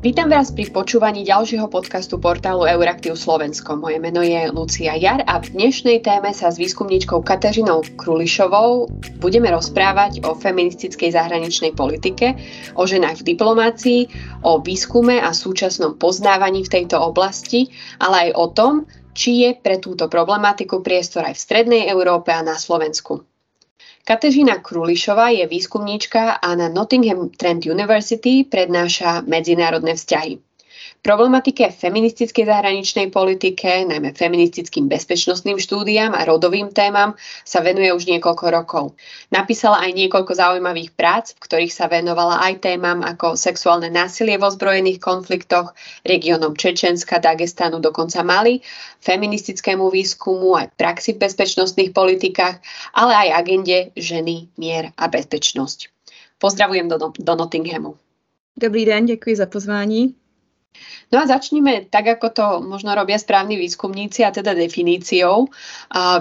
Vítam vás pri počúvaní ďalšieho podcastu portálu Euraktiv Slovensko. Moje meno je Lucia Jar a v dnešnej téme sa s výskumníčkou Kateřinou Krulišovou budeme rozprávať o feministickej zahraničnej politike, o ženách v diplomácii, o výskume a súčasnom poznávaní v tejto oblasti, ale aj o tom, či je pre túto problematiku priestor aj v Strednej Európe a na Slovensku. Kateřina Krulišová je výskumníčka a na Nottingham Trent University prednáša medzinárodné vzťahy. Problematike feministickej zahraničnej politike, najmä feministickým bezpečnostným štúdiám a rodovým témam sa venuje už niekoľko rokov. Napísala aj niekoľko zaujímavých prác, v ktorých sa venovala aj témam ako sexuálne násilie vo zbrojených konfliktoch, regiónom Čečenska, Dagestanu, dokonca Mali, feministickému výskumu aj praxi v bezpečnostných politikách, ale aj agende ženy, mier a bezpečnosť. Pozdravujem do, do Nottinghamu. Dobrý den, děkuji za pozvání. No a začníme tak, ako to možno robia správni výskumníci, a teda definíciou.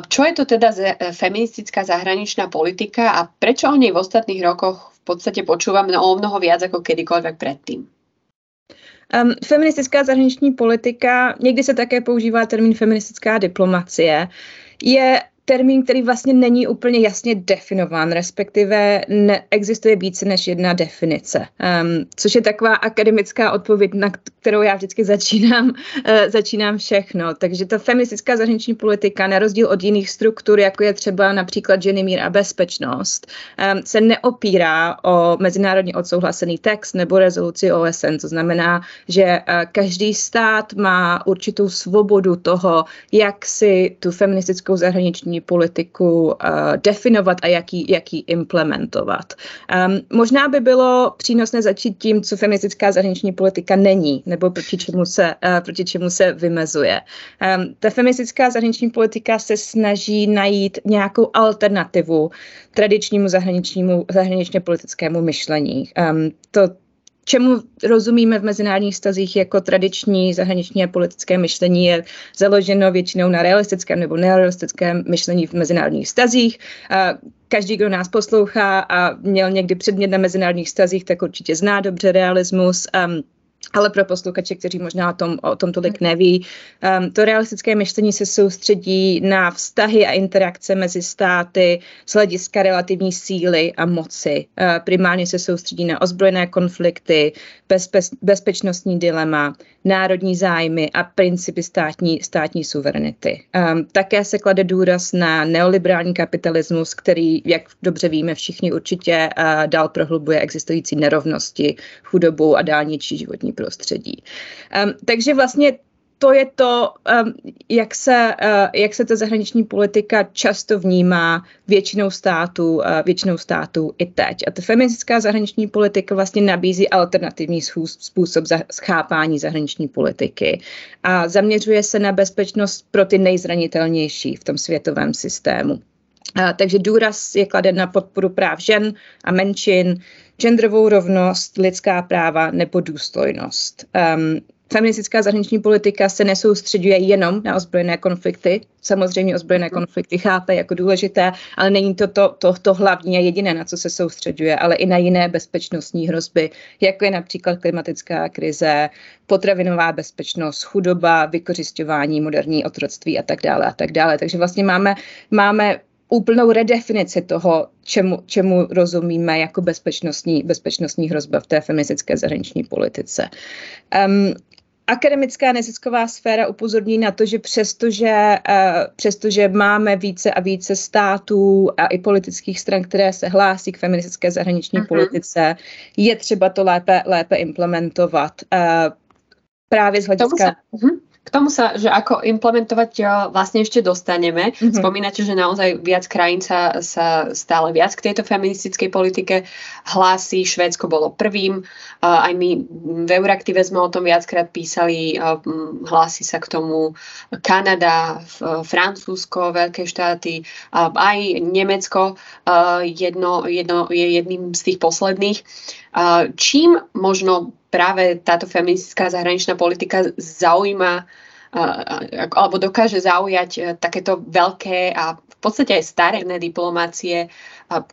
Čo je to teda feministická zahraničná politika a prečo o nej v ostatných rokoch v podstate počúvam o mnoho viac ako kedykoľvek predtým? Um, feministická zahraniční politika, někdy se také používá termín feministická diplomacie, je termín, který vlastně není úplně jasně definován, respektive neexistuje více než jedna definice, um, což je taková akademická odpověď, na kterou já vždycky začínám, uh, začínám všechno. Takže ta feministická zahraniční politika, na rozdíl od jiných struktur, jako je třeba například ženy, mír a bezpečnost, um, se neopírá o mezinárodně odsouhlasený text nebo rezoluci OSN. To znamená, že uh, každý stát má určitou svobodu toho, jak si tu feministickou zahraniční politiku uh, definovat a jaký, jaký implementovat. Um, možná by bylo přínosné začít tím, co feministická zahraniční politika není, nebo proti čemu se, uh, proti čemu se vymezuje. Um, ta feministická zahraniční politika se snaží najít nějakou alternativu tradičnímu zahraničnímu, zahraničně politickému myšlení. Um, to čemu rozumíme v mezinárodních stazích jako tradiční zahraniční a politické myšlení je založeno většinou na realistickém nebo nerealistickém myšlení v mezinárodních stazích. Každý, kdo nás poslouchá a měl někdy předmět na mezinárodních stazích, tak určitě zná dobře realismus. Um, ale pro posluchače, kteří možná o tom, o tom tolik neví, um, to realistické myšlení se soustředí na vztahy a interakce mezi státy z hlediska relativní síly a moci. Uh, primárně se soustředí na ozbrojené konflikty, bezpe- bezpečnostní dilema, národní zájmy a principy státní, státní suverenity. Um, také se klade důraz na neoliberální kapitalismus, který, jak dobře víme všichni určitě, uh, dál prohlubuje existující nerovnosti, chudobu a dálničí životní prostředí. Um, takže vlastně to je to, um, jak, se, uh, jak se ta zahraniční politika často vnímá většinou států, uh, většinou států i teď. A ta feministická zahraniční politika vlastně nabízí alternativní způsob schápání zahraniční politiky a zaměřuje se na bezpečnost pro ty nejzranitelnější v tom světovém systému. Uh, takže důraz je kladen na podporu práv žen a menšin, genderovou rovnost, lidská práva nebo důstojnost. Um, feministická zahraniční politika se nesoustředuje jenom na ozbrojené konflikty. Samozřejmě ozbrojené konflikty chápe jako důležité, ale není to to, to, to hlavní a jediné, na co se soustředuje, ale i na jiné bezpečnostní hrozby, jako je například klimatická krize, potravinová bezpečnost, chudoba, vykořišťování, moderní otroctví a tak dále a tak dále. Takže vlastně máme, máme úplnou redefinici toho, čemu, čemu rozumíme jako bezpečnostní, bezpečnostní hrozba v té feministické zahraniční politice. Um, akademická nezisková sféra upozorní na to, že přestože, uh, přestože máme více a více států a i politických stran, které se hlásí k feministické zahraniční uh-huh. politice, je třeba to lépe, lépe implementovat. Uh, právě z hlediska... K tomu sa, že ako implementovať eh, vlastne ešte dostaneme. Mm-hmm. Spomínate, že naozaj viac krajín sa, sa stále viac k tejto feministickej politike hlási. Švédsko bolo prvým. Aj my v Euraktive sme o tom viackrát písali. Hlási sa k tomu Kanada, Francúzsko, veľké štáty, aj Nemecko jedno, jedno, je jedným z tých posledných. Čím možno práve táto feministická zahraničná politika zaujíma alebo dokáže zaujať e, takéto veľké a v podstate aj staré diplomácie,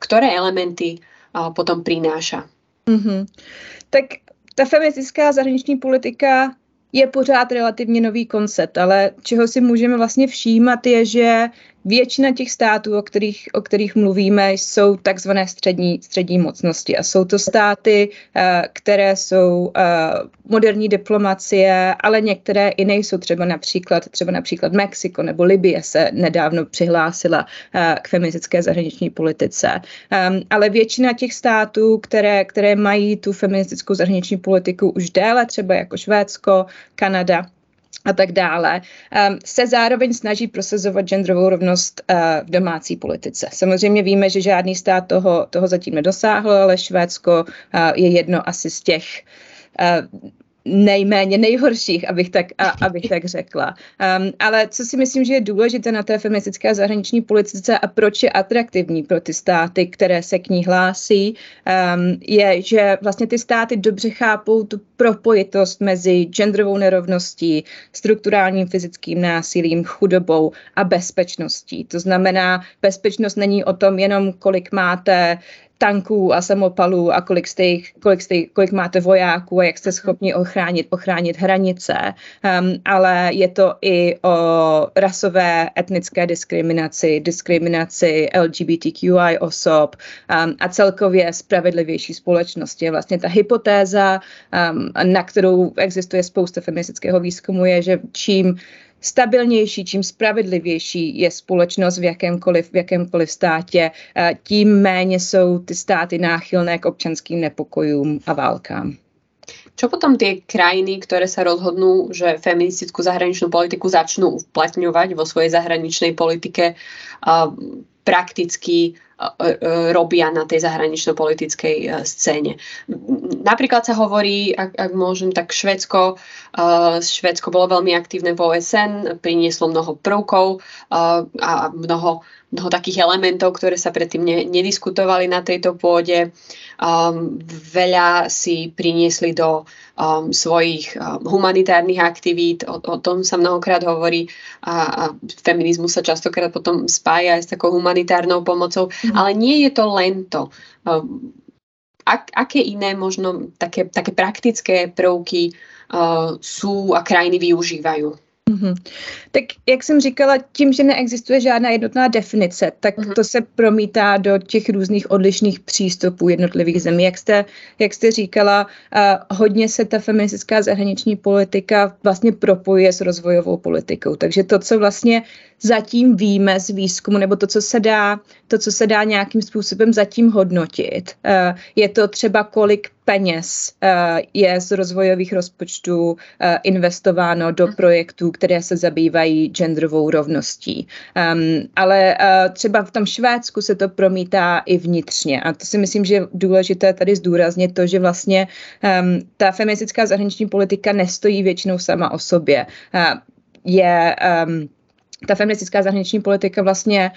ktoré elementy potom prináša. Mm-hmm. Tak ta feministická zahraniční politika je pořád relativně nový koncept, ale čeho si můžeme vlastně všímat je, že Většina těch států, o kterých, o kterých mluvíme, jsou takzvané střední, střední mocnosti a jsou to státy, eh, které jsou eh, moderní diplomacie, ale některé i nejsou, třeba například, třeba například Mexiko nebo Libie se nedávno přihlásila eh, k feministické zahraniční politice. Ehm, ale většina těch států, které, které mají tu feministickou zahraniční politiku už déle, třeba jako Švédsko, Kanada, a tak dále, um, se zároveň snaží prosazovat genderovou rovnost uh, v domácí politice. Samozřejmě víme, že žádný stát toho, toho zatím nedosáhl, ale Švédsko uh, je jedno asi z těch uh, nejméně nejhorších, abych tak, a, abych tak řekla. Um, ale co si myslím, že je důležité na té feministické zahraniční politice a proč je atraktivní pro ty státy, které se k ní hlásí, um, je, že vlastně ty státy dobře chápou tu propojitost mezi genderovou nerovností, strukturálním fyzickým násilím, chudobou a bezpečností. To znamená, bezpečnost není o tom jenom, kolik máte tanků a samopalů a kolik, jste jich, kolik, jste, kolik máte vojáků a jak jste schopni ochránit, ochránit hranice, um, ale je to i o rasové etnické diskriminaci, diskriminaci LGBTQI osob um, a celkově spravedlivější společnosti. Vlastně ta hypotéza, um, na kterou existuje spousta feministického výzkumu, je, že čím stabilnější, čím spravedlivější je společnost v jakémkoliv, v jakémkoliv státě, eh, tím méně jsou ty státy náchylné k občanským nepokojům a válkám. Čo potom tie krajiny, ktoré sa rozhodnú, že feministickú zahraničnú politiku začnú uplatňovať vo svojej zahraničnej politike, prakticky robia na tej zahranično-politickej e, scéne. Napríklad sa hovorí, ak, ak môžem, tak Švedsko, Švedsko bolo veľmi aktívne v OSN, prinieslo mnoho prvkov a mnoho mnoho takých elementov, ktoré sa predtým ne, nediskutovali na tejto pôde. Um, veľa si priniesli do um, svojich um, humanitárnych aktivít, o, o tom sa mnohokrát hovorí a, a feminizmus sa častokrát potom spája aj s takou humanitárnou pomocou, mm. ale nie je to len to. Um, ak, aké iné možno také, také praktické prvky uh, sú a krajiny využívajú? Mm-hmm. Tak jak jsem říkala, tím, že neexistuje žádná jednotná definice, tak mm-hmm. to se promítá do těch různých odlišných přístupů jednotlivých zemí. Jak jste, jak jste říkala, uh, hodně se ta feministická zahraniční politika vlastně propojuje s rozvojovou politikou. Takže to, co vlastně zatím víme z výzkumu, nebo to, co se dá, to, co se dá nějakým způsobem zatím hodnotit, uh, je to třeba kolik peněz uh, je z rozvojových rozpočtů uh, investováno do projektů, které se zabývají genderovou rovností. Um, ale třeba v tom Švédsku se to promítá i vnitřně. A to si myslím, že je důležité tady zdůraznit to, že vlastně um, ta feministická zahraniční politika nestojí většinou sama o sobě. Je um, ta feministická zahraniční politika vlastně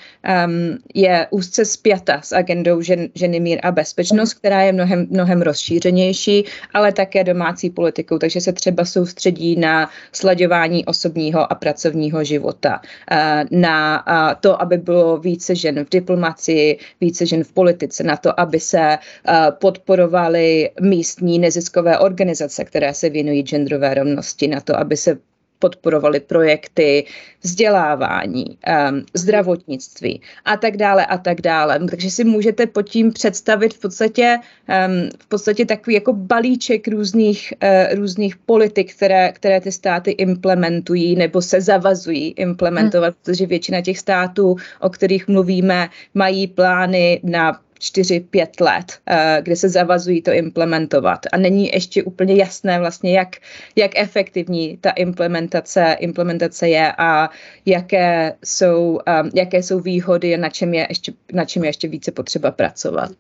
um, je úzce spjata s agendou žen, ženy, mír a bezpečnost, která je mnohem, mnohem rozšířenější, ale také domácí politikou, takže se třeba soustředí na slaďování osobního a pracovního života, uh, na uh, to, aby bylo více žen v diplomacii, více žen v politice, na to, aby se uh, podporovaly místní neziskové organizace, které se věnují genderové rovnosti, na to, aby se podporovali projekty vzdělávání, um, zdravotnictví a tak dále a tak dále. Takže si můžete pod tím představit v podstatě, um, v podstatě takový jako balíček různých, uh, různých politik, které, které ty státy implementují nebo se zavazují implementovat, hmm. protože většina těch států, o kterých mluvíme, mají plány na 4-5 let, eh, kde se zavazují to implementovat. A není ještě úplně jasné vlastně, jak, jak efektivní ta implementace, implementace je a jaké jsou, um, jaké jsou výhody a na čem, je ještě, na čem je ještě více potřeba pracovat.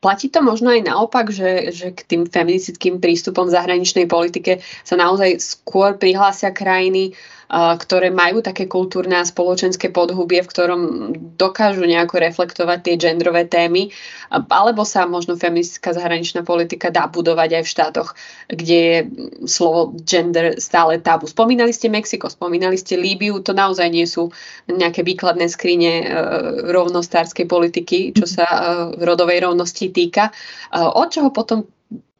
Platí to možno aj naopak, že, že k tým feministickým prístupom v zahraničnej politike sa naozaj skôr prihlásia krajiny, ktoré majú také kultúrne a spoločenské podhubie, v ktorom dokážu nejako reflektovať tie genderové témy, alebo sa možno feministická zahraničná politika dá budovať aj v štátoch, kde je slovo gender stále tabu. Spomínali ste Mexiko, spomínali ste Líbiu, to naozaj nie sú nejaké výkladné skrine e, rovnostárskej politiky, čo sa e, rodovej rovnosti týka. E, od čoho potom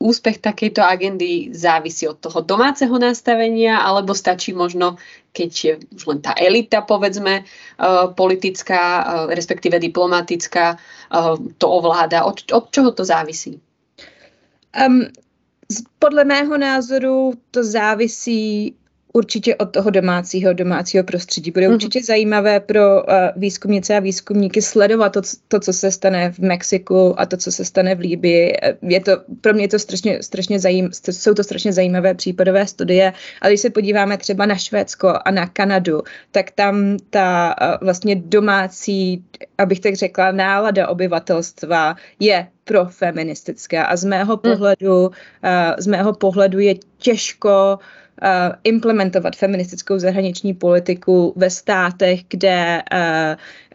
úspech takejto agendy závisí od toho domáceho nastavenia, alebo stačí možno, keď je už len tá elita, povedzme, uh, politická, uh, respektíve diplomatická, uh, to ovláda. Od, od čoho to závisí? Um, podle mého názoru to závisí určitě od toho domácího, domácího prostředí. Bude mm-hmm. určitě zajímavé pro uh, výzkumnice a výzkumníky sledovat to, to, co se stane v Mexiku a to, co se stane v Líbii. Je to, pro mě je to strašně, strašně zajím, jsou to strašně zajímavé případové studie, ale když se podíváme třeba na Švédsko a na Kanadu, tak tam ta uh, vlastně domácí, abych tak řekla, nálada obyvatelstva je pro feministická a z mého mm. pohledu, uh, z mého pohledu je těžko uh, implementovat feministickou zahraniční politiku ve státech, kde, uh,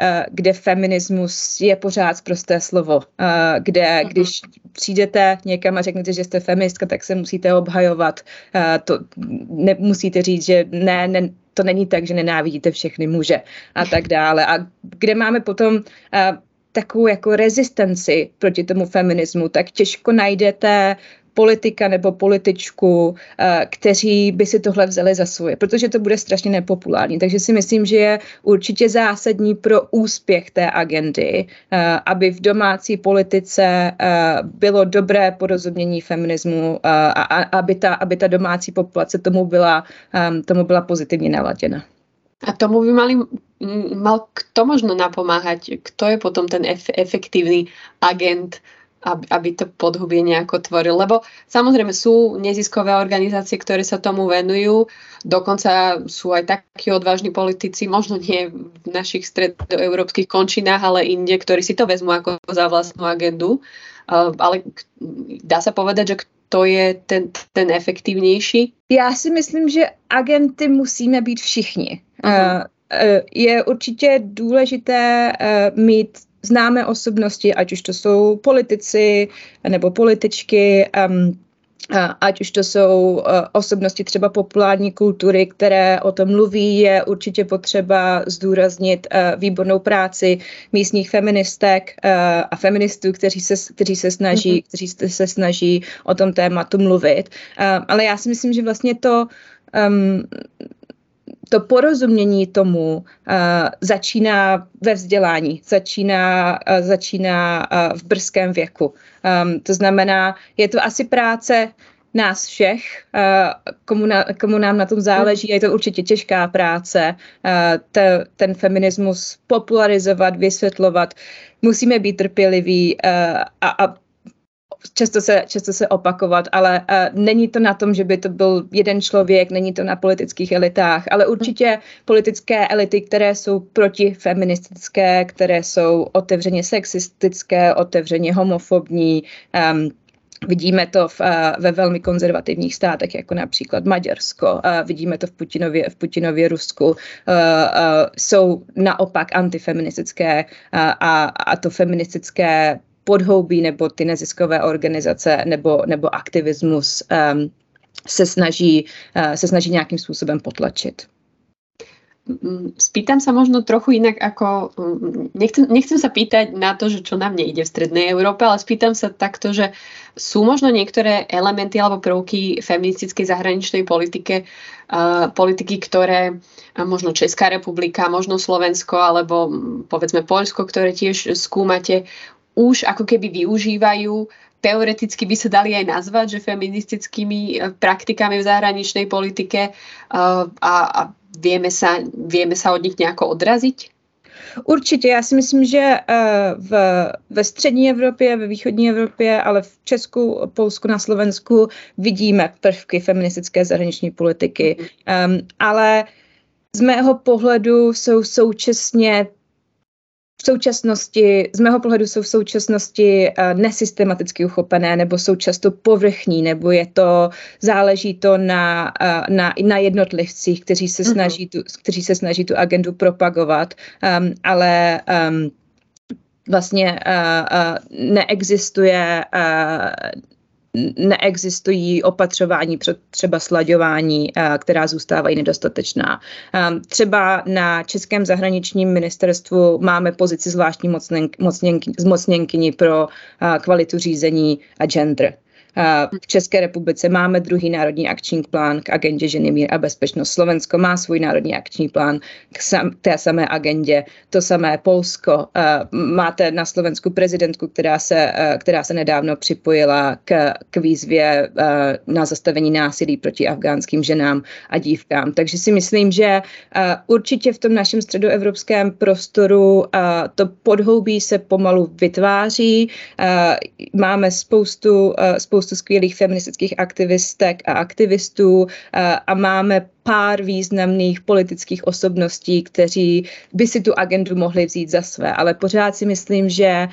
uh, kde feminismus je pořád prosté slovo, kde uh-huh. když přijdete někam a řeknete, že jste feministka, tak se musíte obhajovat. To nemusíte říct, že ne, ne, to není tak, že nenávidíte všechny muže a tak dále. A kde máme potom takovou jako rezistenci proti tomu feminismu, tak těžko najdete politika nebo političku, eh, kteří by si tohle vzali za svoje, protože to bude strašně nepopulární. Takže si myslím, že je určitě zásadní pro úspěch té agendy, eh, aby v domácí politice eh, bylo dobré porozumění feminismu a aby ta, aby ta domácí populace tomu byla, tomu byla pozitivně naladěna. A tomu by mali, mal kto možno napomáhať? Kto je potom ten ef, efektívny agent aby, aby to podhubie nejako tvoril. Lebo samozrejme sú neziskové organizácie, ktoré sa tomu venujú, dokonca sú aj takí odvážni politici, možno nie v našich stredoeurópskych končinách, ale inde, ktorí si to vezmú ako za vlastnú agendu. Ale dá sa povedať, že to je ten, ten efektivnější? Já si myslím, že agenty musíme být všichni. Uh-huh. Je určitě důležité mít známé osobnosti, ať už to jsou politici nebo političky, um, ať už to jsou uh, osobnosti třeba populární kultury, které o tom mluví, je určitě potřeba zdůraznit uh, výbornou práci místních feministek uh, a feministů, kteří se, kteří se snaží, mm-hmm. kteří se snaží o tom tématu mluvit. Ale já si myslím, že vlastně to um, to porozumění tomu uh, začíná ve vzdělání, začíná, uh, začíná uh, v brzkém věku. Um, to znamená, je to asi práce nás všech, uh, komu, na, komu nám na tom záleží, je to určitě těžká práce, uh, te, ten feminismus popularizovat, vysvětlovat. Musíme být trpěliví uh, a, a často se, často se opakovat, ale uh, není to na tom, že by to byl jeden člověk, není to na politických elitách, ale určitě politické elity, které jsou protifeministické, které jsou otevřeně sexistické, otevřeně homofobní, um, Vidíme to v, uh, ve velmi konzervativních státech, jako například Maďarsko, uh, vidíme to v Putinově, v Putinově Rusku, jsou naopak antifeministické a, a to feministické podhoubí nebo ty neziskové organizace nebo, nebo aktivismus um, se, snaží, uh, se snaží nějakým způsobem potlačit. Mm, spýtam sa možno trochu inak ako, mm, nechcem, nechcem sa pýtať na to, že čo nám nejde v Strednej Európe, ale spýtam sa takto, že sú možno niektoré elementy alebo prvky feministickej zahraničnej politike, uh, politiky, ktoré uh, možno Česká republika, možno Slovensko alebo mm, povedzme Poľsko, ktoré tiež skúmate, už ako keby využívajú teoreticky by sa dali aj nazvať, že feministickými eh, praktikami v zahraničnej politike uh, a, a vieme, sa, vieme sa od nich nejako odraziť? Určitě, já si myslím, že v, ve střední Evropě, ve východní Evropě, ale v Česku, Polsku, na Slovensku vidíme prvky feministické zahraniční politiky. Um, ale z mého pohledu jsou současně v současnosti, z mého pohledu jsou v současnosti uh, nesystematicky uchopené, nebo jsou často povrchní, nebo je to, záleží to na, uh, na, na jednotlivcích, kteří se, mm-hmm. snaží tu, kteří se snaží tu agendu propagovat, um, ale um, vlastně uh, uh, neexistuje uh, neexistují opatřování pro třeba slaďování, eh, která zůstávají nedostatečná. Ehm, třeba na Českém zahraničním ministerstvu máme pozici zvláštní zmocněnkyni pro eh, kvalitu řízení a gender. V České republice máme druhý národní akční plán k agendě ženy, mír a bezpečnost. Slovensko má svůj národní akční plán k sam, té samé agendě. To samé Polsko. Máte na Slovensku prezidentku, která se, která se nedávno připojila k, k výzvě na zastavení násilí proti afgánským ženám a dívkám. Takže si myslím, že určitě v tom našem středoevropském prostoru to podhoubí se pomalu vytváří. Máme spoustu, spoustu skvělých feministických aktivistek a aktivistů a máme pár významných politických osobností, kteří by si tu agendu mohli vzít za své. Ale pořád si myslím, že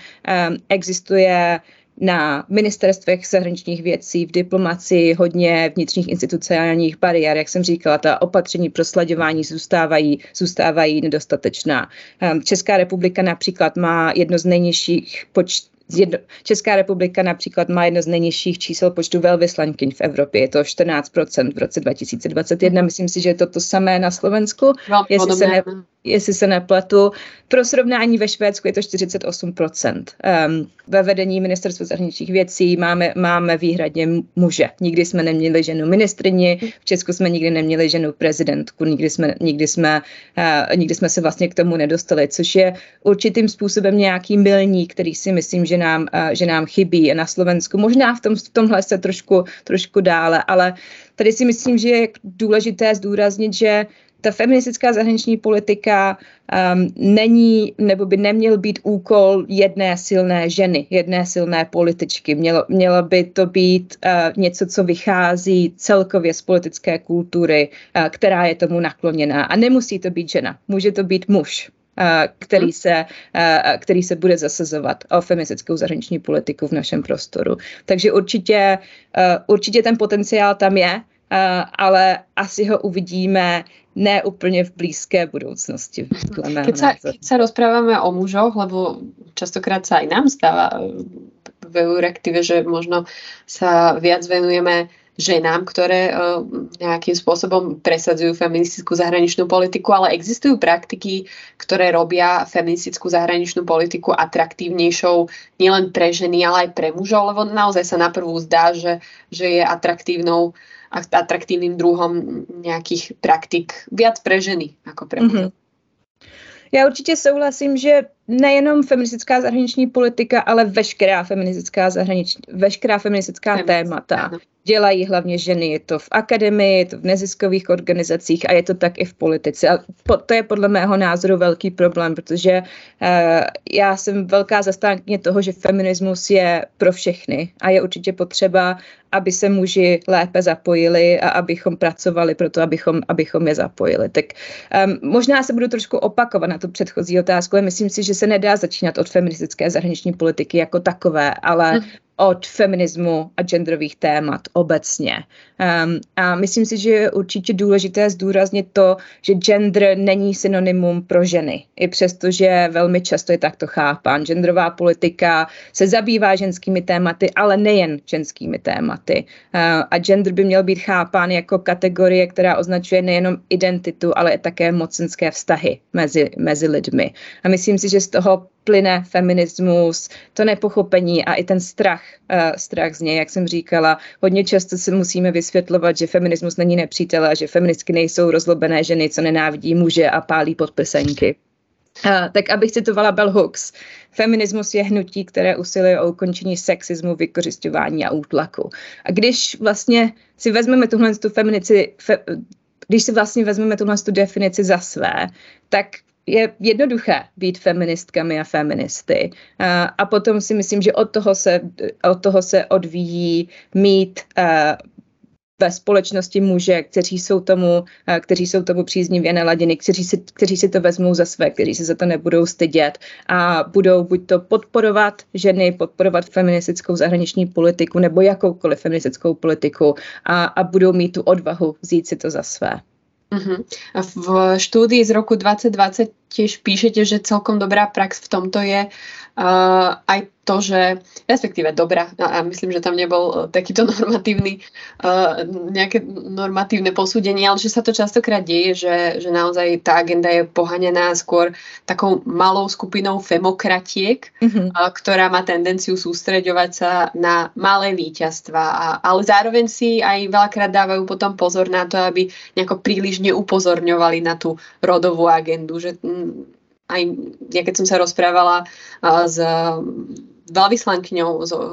existuje na ministerstvech zahraničních věcí, v diplomaci hodně vnitřních institucionálních bariér. Jak jsem říkala, ta opatření pro slaďování zůstávají, zůstávají nedostatečná. Ehm, Česká republika například má jedno z nejnižších počtů Jedno, Česká republika například má jedno z nejnižších čísel počtu velvyslankyň v Evropě. Je to 14% v roce 2021. Myslím si, že je to to samé na Slovensku. No, jestli, se ne, jestli se nepletu. Pro srovnání ve Švédsku je to 48%. Um, ehm, ve vedení ministerstva zahraničních věcí máme, máme výhradně muže. Nikdy jsme neměli ženu ministrině, v Česku jsme nikdy neměli ženu prezidentku, nikdy jsme, nikdy jsme, uh, nikdy jsme se vlastně k tomu nedostali, což je určitým způsobem nějaký milník, který si myslím, že nám, uh, že nám chybí na Slovensku. Možná v, tom, v tomhle se trošku, trošku dále, ale tady si myslím, že je důležité zdůraznit, že ta feministická zahraniční politika um, není nebo by neměl být úkol jedné silné ženy, jedné silné političky. Mělo, mělo by to být uh, něco, co vychází celkově z politické kultury, uh, která je tomu nakloněná. A nemusí to být žena, může to být muž. Uh, který hmm. se, který se bude zasazovat o feministickou zahraniční politiku v našem prostoru. Takže určitě, určitě ten potenciál tam je, ale asi ho uvidíme ne úplně v blízké budoucnosti. Keď sa, keď sa rozprávame o mužoch, lebo častokrát sa aj nám stáva v Euraktive, že možno sa viac venujeme ženám, ktoré uh, nejakým spôsobom presadzujú feministickú zahraničnú politiku, ale existujú praktiky, ktoré robia feministickú zahraničnú politiku atraktívnejšou nielen pre ženy, ale aj pre mužov, lebo naozaj sa na prvú zdá, že, že je atraktívnou uh, atraktívnym druhom nejakých praktik viac pre ženy ako pre mm-hmm. Já určitě souhlasím, že nejenom feministická zahraniční politika, ale veškerá feministická, zahraniční, veškerá feministická témata dělají hlavně ženy. Je to v akademii, je to v neziskových organizacích a je to tak i v politice. A to je podle mého názoru velký problém, protože uh, já jsem velká zastánkyně toho, že feminismus je pro všechny a je určitě potřeba, aby se muži lépe zapojili a abychom pracovali pro to, abychom, abychom je zapojili. Tak um, možná se budu trošku opakovat na tu předchozí otázku, ale myslím si, že se nedá začínat od feministické zahraniční politiky jako takové, ale mhm od feminismu a genderových témat obecně. Um, a myslím si, že je určitě důležité zdůraznit to, že gender není synonymum pro ženy. I přesto, že velmi často je takto chápán. Genderová politika se zabývá ženskými tématy, ale nejen ženskými tématy. Uh, a gender by měl být chápán jako kategorie, která označuje nejenom identitu, ale také mocenské vztahy mezi, mezi lidmi. A myslím si, že z toho plyne feminismus, to nepochopení a i ten strach, uh, strach z něj, jak jsem říkala. Hodně často si musíme vysvětlovat, že feminismus není nepřítel a že feministky nejsou rozlobené ženy, co nenávidí muže a pálí podpisenky. Tak abych citovala Bell Hooks. Feminismus je hnutí, které usiluje o ukončení sexismu, vykořišťování a útlaku. A když vlastně si vezmeme tuhle tu feminici, fe, když si vlastně vezmeme tuhle tu definici za své, tak je jednoduché být feministkami a feministy. A, a potom si myslím, že od toho se, od toho se odvíjí mít uh, ve společnosti muže, kteří jsou tomu, kteří jsou tomu příznivě naladěni, kteří si, kteří si to vezmou za své, kteří se za to nebudou stydět a budou buď to podporovat ženy, podporovat feministickou zahraniční politiku nebo jakoukoliv feministickou politiku a, a budou mít tu odvahu vzít si to za své. Uh-huh. A v štúdii z roku 2020 tiež píšete, že celkom dobrá prax v tomto je uh, aj to, že respektíve dobrá, a myslím, že tam nebol uh, takýto normatívny, uh, nejaké normatívne posúdenie, ale že sa to častokrát deje, že, že naozaj tá agenda je pohanená skôr takou malou skupinou femokratiek, mm-hmm. uh, ktorá má tendenciu sústreďovať sa na malé víťazstva, a, ale zároveň si aj veľakrát dávajú potom pozor na to, aby nejako príliš neupozorňovali na tú rodovú agendu, že aj ja keď som sa rozprávala s veľvyslankyňou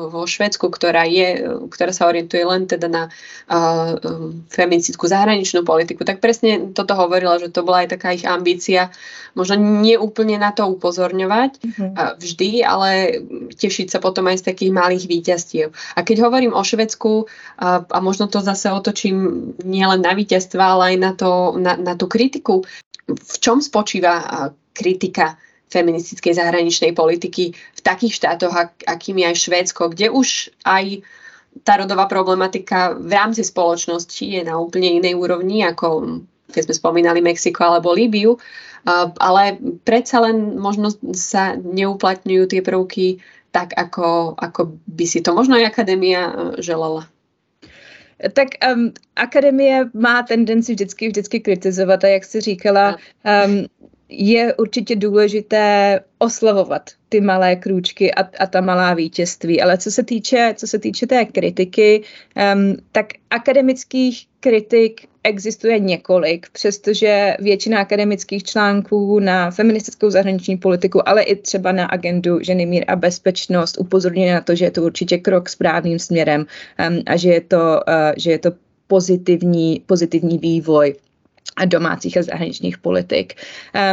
vo Švedsku, ktorá, je, ktorá sa orientuje len teda na uh, feministickú zahraničnú politiku, tak presne toto hovorila, že to bola aj taká ich ambícia, možno nie úplne na to upozorňovať mm-hmm. uh, vždy, ale tešiť sa potom aj z takých malých víťazstiev. A keď hovorím o Švedsku, uh, a možno to zase otočím nielen na víťazstva, ale aj na, to, na, na tú kritiku, v čom spočíva kritika feministickej zahraničnej politiky v takých štátoch, akým je aj Švédsko, kde už aj tá rodová problematika v rámci spoločnosti je na úplne inej úrovni, ako keď sme spomínali Mexiko alebo Líbiu, ale predsa len možno sa neuplatňujú tie prvky tak, ako, ako by si to možno aj akadémia e, želala. Tak um, akademie má tendenci vždycky, vždycky kritizovat a jak jsi říkala, um, je určitě důležité oslavovat ty malé krůčky a, a ta malá vítězství. Ale co se týče, co se týče té kritiky, um, tak akademických kritik existuje několik, přestože většina akademických článků na feministickou zahraniční politiku, ale i třeba na agendu ženy, mír a bezpečnost upozorňuje na to, že je to určitě krok správným směrem um, a že je to, uh, že je to pozitivní, pozitivní vývoj domácích a zahraničních politik.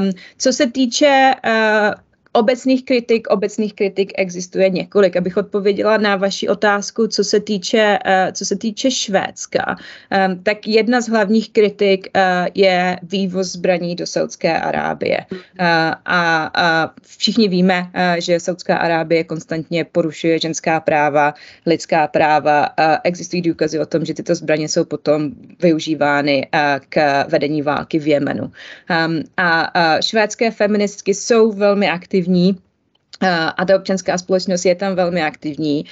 Um, co se týče uh, Obecných kritik, obecných kritik existuje několik. Abych odpověděla na vaši otázku, co se týče, uh, co se týče Švédska, um, tak jedna z hlavních kritik uh, je vývoz zbraní do Saudské Arábie. Uh, a, všichni víme, že Saudská Arábie konstantně porušuje ženská práva, lidská práva. Existují důkazy o tom, že tyto zbraně jsou potom využívány k vedení války v Jemenu. Um, a švédské feministky jsou velmi aktivní aktivní a ta občanská společnost je tam velmi aktivní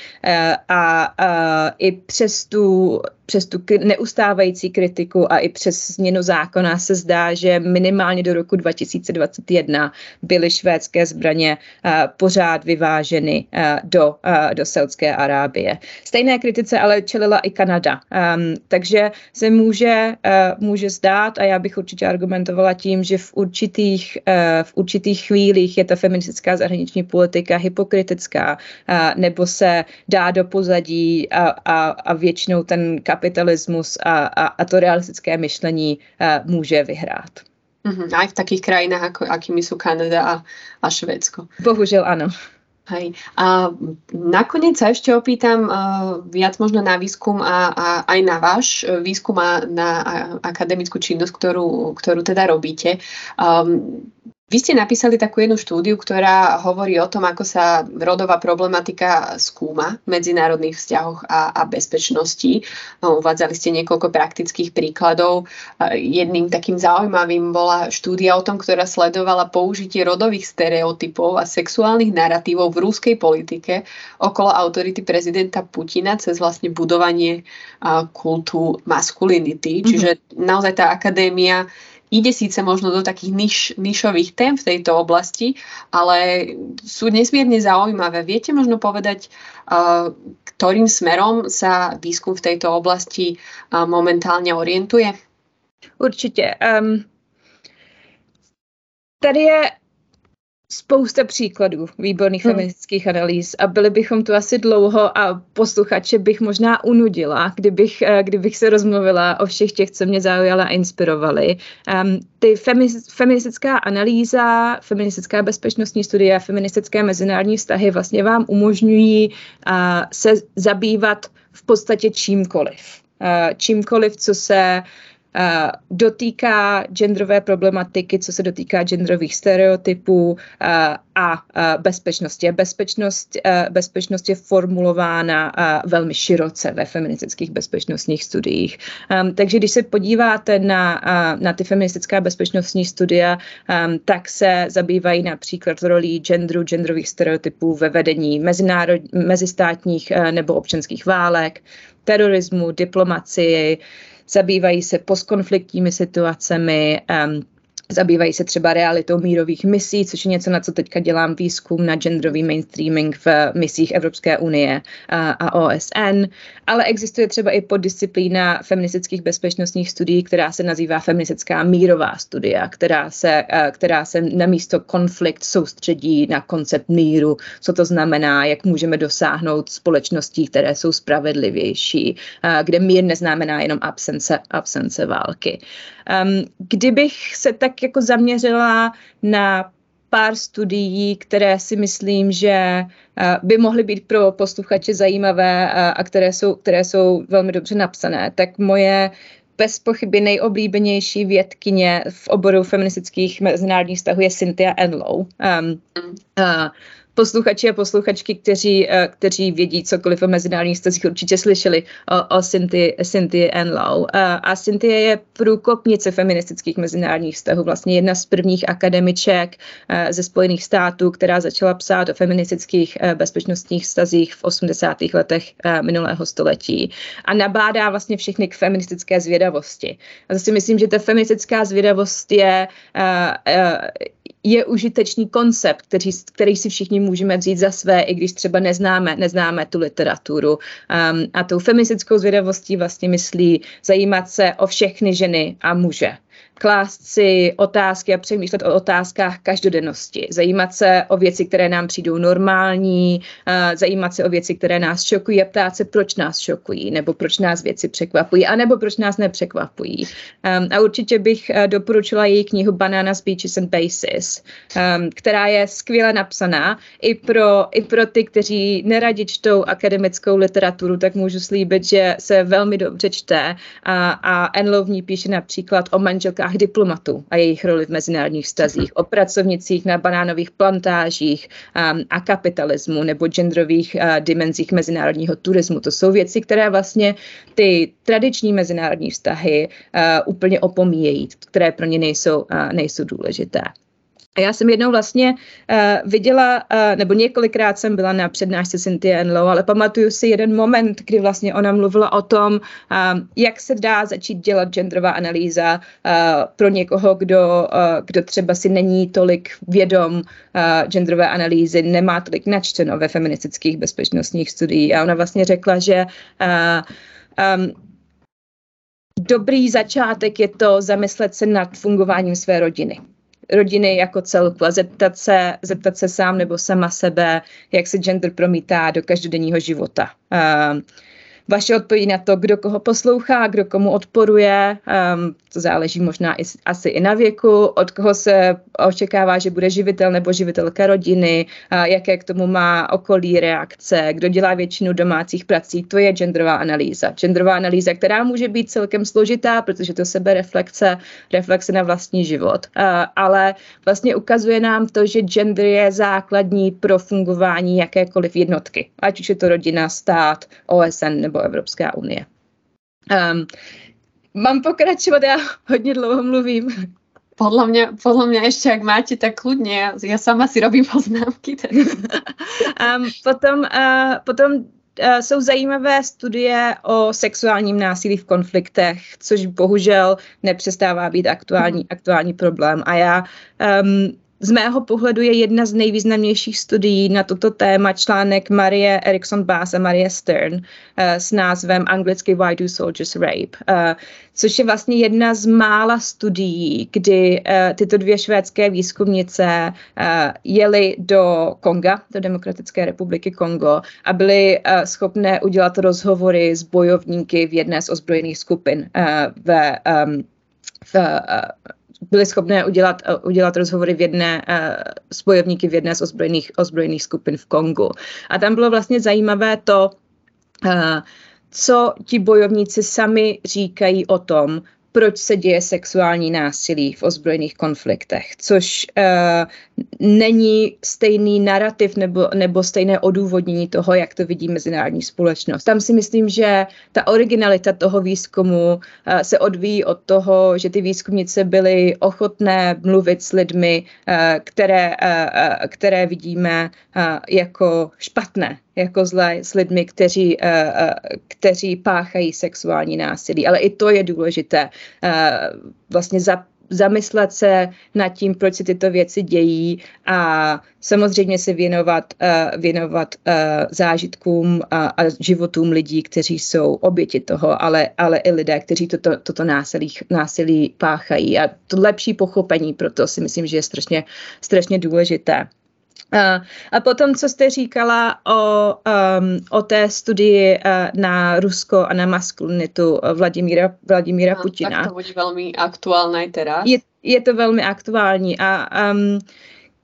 a, a i přes tu přes tu neustávající kritiku a i přes změnu zákona se zdá, že minimálně do roku 2021 byly švédské zbraně uh, pořád vyváženy uh, do, uh, do Saudské Arábie. Stejné kritice ale čelila i Kanada. Um, takže se může, může zdát, a já bych určitě argumentovala tím, že v určitých, v určitých chvílích je ta feministická zahraniční politika hypokritická, nebo se dá do pozadí a, a, a většinou ten kap kapitalismus a, a, a to realistické myšlení uh, může vyhrát. Mm-hmm. Aj v takých krajinách, ako, akými sú Kanada a, a Švédsko. Bohužel ano. Hej. A nakoniec sa ešte opýtam uh, viac možno na výskum a, a aj na váš výskum a na a, akademickú činnosť, ktorú, ktorú teda robíte. Um, vy ste napísali takú jednu štúdiu, ktorá hovorí o tom, ako sa rodová problematika skúma v medzinárodných vzťahoch a, a bezpečnosti. No, uvádzali ste niekoľko praktických príkladov. Jedným takým zaujímavým bola štúdia o tom, ktorá sledovala použitie rodových stereotypov a sexuálnych narratívov v rúskej politike okolo autority prezidenta Putina cez vlastne budovanie kultu maskulinity. Mm-hmm. Čiže naozaj tá akadémia ide síce možno do takých niž, nišových tém v tejto oblasti, ale sú nesmierne zaujímavé. Viete možno povedať, uh, ktorým smerom sa výskum v tejto oblasti uh, momentálně orientuje? Určitě. Um, tady je spousta příkladů výborných hmm. feministických analýz a byli bychom tu asi dlouho a posluchače bych možná unudila, kdybych, eh, kdybych se rozmluvila o všech těch, co mě zaujala a inspirovali. Um, ty feministická analýza, feministická bezpečnostní studie a feministické mezinárodní vztahy vlastně vám umožňují uh, se zabývat v podstatě čímkoliv. Uh, čímkoliv, co se dotýká genderové problematiky, co se dotýká genderových stereotypů a bezpečnosti. Bezpečnost, bezpečnost je formulována velmi široce ve feministických bezpečnostních studiích. Takže když se podíváte na, na ty feministická bezpečnostní studia, tak se zabývají například rolí genderu, genderových stereotypů ve vedení mezinárod, mezistátních nebo občanských válek, terorismu, diplomacii, zabývají se postkonfliktními situacemi, um, Zabývají se třeba realitou mírových misí, což je něco, na co teďka dělám výzkum na genderový mainstreaming v misích Evropské unie a, a OSN, ale existuje třeba i poddisciplína feministických bezpečnostních studií, která se nazývá feministická mírová studia, která se, která se na místo konflikt soustředí na koncept míru, co to znamená, jak můžeme dosáhnout společností, které jsou spravedlivější, kde mír neznamená jenom absence, absence války. Um, kdybych se tak jako zaměřila na pár studií, které si myslím, že uh, by mohly být pro posluchače zajímavé uh, a které jsou, které jsou velmi dobře napsané, tak moje bez pochyby nejoblíbenější vědkyně v oboru feministických mezinárodních vztahů je Cynthia Enlow. Um, uh, posluchači a posluchačky, kteří, eh, kteří vědí cokoliv o mezinárodních vztazích, určitě slyšeli o, o Cynthia, Cynthia Enlow. A, a Cynthia je průkopnice feministických mezinárodních vztahů, vlastně jedna z prvních akademiček eh, ze Spojených států, která začala psát o feministických eh, bezpečnostních vztazích v 80. letech minulého století. A nabádá vlastně všechny k feministické zvědavosti. A zase myslím, že ta feministická zvědavost je, je užitečný koncept, který, který si všichni můžeme vzít za své, i když třeba neznáme, neznáme tu literaturu. Um, a tou feministickou zvědavostí vlastně myslí zajímat se o všechny ženy a muže klást si otázky a přemýšlet o otázkách každodennosti, zajímat se o věci, které nám přijdou normální, zajímat se o věci, které nás šokují a ptát se, proč nás šokují, nebo proč nás věci překvapují, anebo proč nás nepřekvapují. Um, a určitě bych uh, doporučila její knihu Banana Speeches and Bases, um, která je skvěle napsaná i pro, i pro ty, kteří neradi čtou akademickou literaturu, tak můžu slíbit, že se velmi dobře čte a, a Enlow v ní píše například o manželkách otázkách diplomatů a jejich roli v mezinárodních vztazích, o pracovnicích na banánových plantážích um, a kapitalismu nebo genderových uh, dimenzích mezinárodního turismu. To jsou věci, které vlastně ty tradiční mezinárodní vztahy uh, úplně opomíjejí, které pro ně nejsou, uh, nejsou důležité. A já jsem jednou vlastně uh, viděla, uh, nebo několikrát jsem byla na přednášce Cynthia Enlow, ale pamatuju si jeden moment, kdy vlastně ona mluvila o tom, uh, jak se dá začít dělat genderová analýza uh, pro někoho, kdo, uh, kdo třeba si není tolik vědom uh, genderové analýzy, nemá tolik načteno ve feministických bezpečnostních studiích. A ona vlastně řekla, že uh, um, dobrý začátek je to zamyslet se nad fungováním své rodiny rodiny jako celku a zeptat se, zeptat se sám nebo sama sebe, jak se gender promítá do každodenního života. Uh, vaše odpovědi na to, kdo koho poslouchá, kdo komu odporuje, um, to záleží možná i, asi i na věku, od koho se očekává, že bude živitel nebo živitelka rodiny, jaké k tomu má okolí reakce, kdo dělá většinu domácích prací, to je genderová analýza. Genderová analýza, která může být celkem složitá, protože to sebe reflexe, reflexe na vlastní život, ale vlastně ukazuje nám to, že gender je základní pro fungování jakékoliv jednotky, ať už je to rodina, stát, OSN nebo nebo Evropská unie. Um, mám pokračovat, já hodně dlouho mluvím. Podle mě, podle mě ještě, jak máte, tak kludně. Já sama si robím poznámky. um, potom, uh, potom uh, jsou zajímavé studie o sexuálním násilí v konfliktech, což bohužel nepřestává být aktuální, aktuální problém. A já um, z mého pohledu je jedna z nejvýznamnějších studií na toto téma článek Marie Erickson Bass a Marie Stern uh, s názvem anglicky Why do soldiers rape, uh, což je vlastně jedna z mála studií, kdy uh, tyto dvě švédské výzkumnice jeli do Konga, do Demokratické republiky Kongo a byly schopné udělat rozhovory s bojovníky v jedné z ozbrojených skupin ve um, v, byli schopné udělat, eh, udělat rozhovory v jedné uh, s bojovníky v jedné z ozbrojených, ozbrojených skupin v Kongu. A tam bylo vlastně zajímavé to, uh, co ti bojovníci sami říkají o tom, proč se děje sexuální násilí v ozbrojených konfliktech, což uh, není stejný narrativ nebo, nebo stejné odůvodnění toho, jak to vidí mezinárodní společnost. Tam si myslím, že ta originalita toho výzkumu uh, se odvíjí od toho, že ty výzkumnice byly ochotné mluvit s lidmi, uh, které, uh, které vidíme uh, jako špatné jako zlé s lidmi, kteří, uh, uh, kteří páchají sexuální násilí. Ale i to je důležité. Uh, vlastně za, zamyslet se nad tím, proč se tyto věci dějí a samozřejmě se věnovat, uh, věnovat uh, zážitkům a, a životům lidí, kteří jsou oběti toho, ale, ale i lidé, kteří toto, toto násilí, násilí páchají. A to lepší pochopení proto si myslím, že je strašně, strašně důležité. A, a potom, co jste říkala o, um, o té studii uh, na Rusko a na maskulinitu Vladimíra, Vladimíra no, Putina. Tak to bude velmi aktuální teda. Je, je to velmi aktuální a um,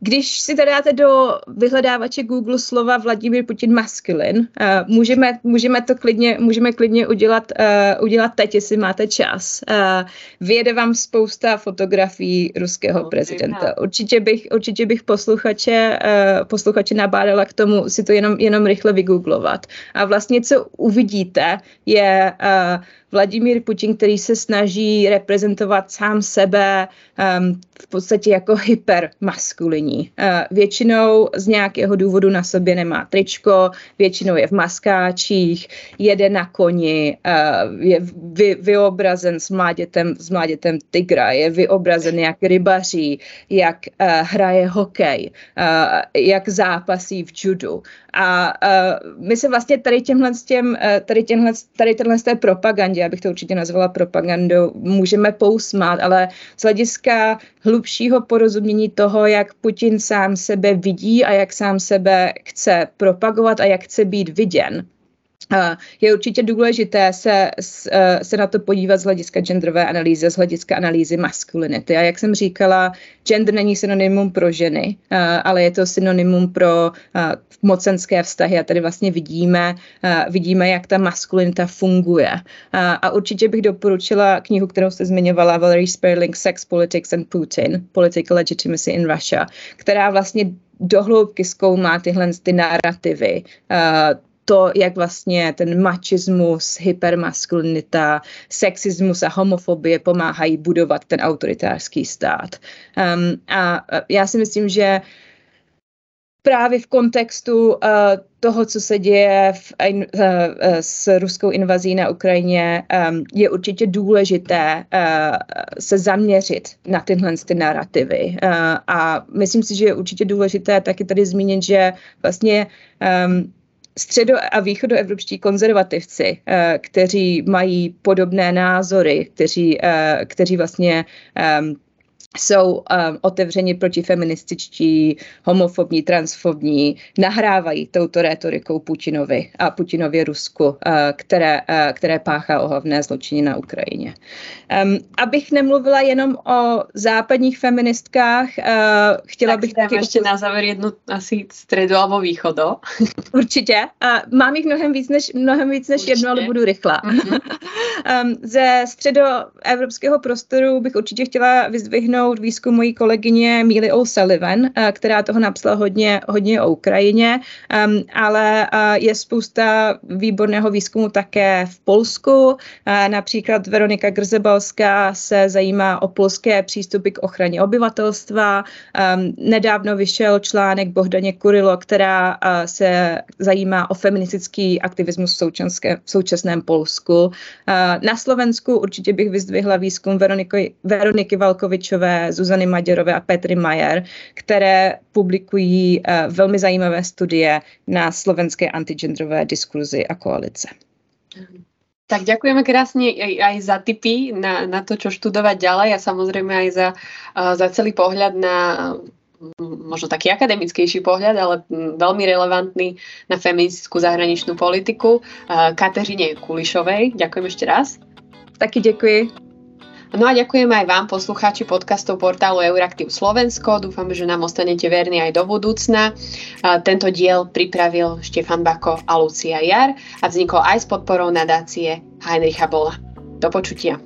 když si tady dáte do vyhledávače Google slova Vladimír Putin maskulin, uh, můžeme, můžeme to klidně, můžeme klidně udělat, uh, udělat teď, jestli máte čas. Uh, vyjede vám spousta fotografií ruského okay, prezidenta. Určitě bych, určitě bych posluchače, uh, posluchače nabádala k tomu si to jenom, jenom rychle vygooglovat. A vlastně, co uvidíte, je uh, Vladimír Putin, který se snaží reprezentovat sám sebe um, v podstatě jako hypermaskulinní. Uh, většinou z nějakého důvodu na sobě nemá tričko, většinou je v maskáčích, jede na koni, uh, je vy, vyobrazen s mládětem, s mládětem tygra, je vyobrazen jak rybaří, jak uh, hraje hokej, uh, jak zápasí v judu. A uh, my se vlastně tady těmhle, těm, tady, těmhle, tady tenhle té propagandě, já bych to určitě nazvala propagandou, můžeme pousmát, ale z hlediska hlubšího porozumění toho, jak Putin sám sebe vidí a jak sám sebe chce propagovat a jak chce být viděn, je určitě důležité se, e, se na to podívat z hlediska genderové analýzy, z hlediska analýzy maskulinity. A jak jsem říkala, gender není synonymum pro ženy, e, ale je to synonymum pro mocenské vztahy. A tady vlastně vidíme, vidíme jak ta maskulinita funguje. A určitě bych doporučila knihu, kterou jste zmiňovala, Valerie Sperling, Sex, Politics and Putin, Political Legitimacy in Russia, která vlastně dohloubky zkoumá tyhle ty narrativy, to, jak vlastně ten machismus, hypermaskulinita, sexismus a homofobie pomáhají budovat ten autoritářský stát. Um, a já si myslím, že právě v kontextu uh, toho, co se děje v, uh, uh, s ruskou invazí na Ukrajině, um, je určitě důležité uh, se zaměřit na tyhle ty narrativy. Uh, a myslím si, že je určitě důležité taky tady zmínit, že vlastně um, středo- a východoevropští konzervativci, eh, kteří mají podobné názory, kteří, eh, kteří vlastně ehm, jsou um, otevřeni protifeminističtí, homofobní, transfobní, nahrávají touto rétorikou Putinovi a Putinově Rusku, uh, které, uh, které páchá ohavné zločiny na Ukrajině. Um, abych nemluvila jenom o západních feministkách, uh, chtěla tak bych taky... ještě na závěr jednu asi středu alebo východo. Určitě. Uh, mám jich mnohem víc než, mnohem víc než jednu, ale budu rychlá. Mm-hmm. um, ze středoevropského prostoru bych určitě chtěla vyzdvihnout připomenout výzkum mojí kolegyně Míly O'Sullivan, eh, která toho napsala hodně, hodně o Ukrajině, ehm, ale eh, je spousta výborného výzkumu také v Polsku. Eh, například Veronika Grzebalská se zajímá o polské přístupy k ochraně obyvatelstva. Ehm, nedávno vyšel článek Bohdaně Kurilo, která se zajímá o feministický aktivismus v, v současném Polsku. Na Slovensku určitě bych vyzdvihla výzkum Veroniky, Veroniky Valkovičové Zuzany Maďarové a Petry Majer, které publikují uh, velmi zajímavé studie na slovenské antigendrové diskurzy a koalice. Tak ďakujeme krásne aj, aj za tipy na, na to, čo študovať ďalej a samozrejme aj za, uh, za celý pohľad na možno taký akademickejší pohľad, ale veľmi relevantný na feministickú zahraničnú politiku. Kateřine Kulišovej. Ďakujem ešte raz. Taky děkuji. No a ďakujem aj vám, poslucháči podcastov portálu Euraktiv Slovensko. Dúfam, že nám ostanete verní aj do budúcna. Tento diel pripravil Štefan Bako a Lucia Jar a vznikol aj s podporou nadácie Heinricha Bola. Do počutia.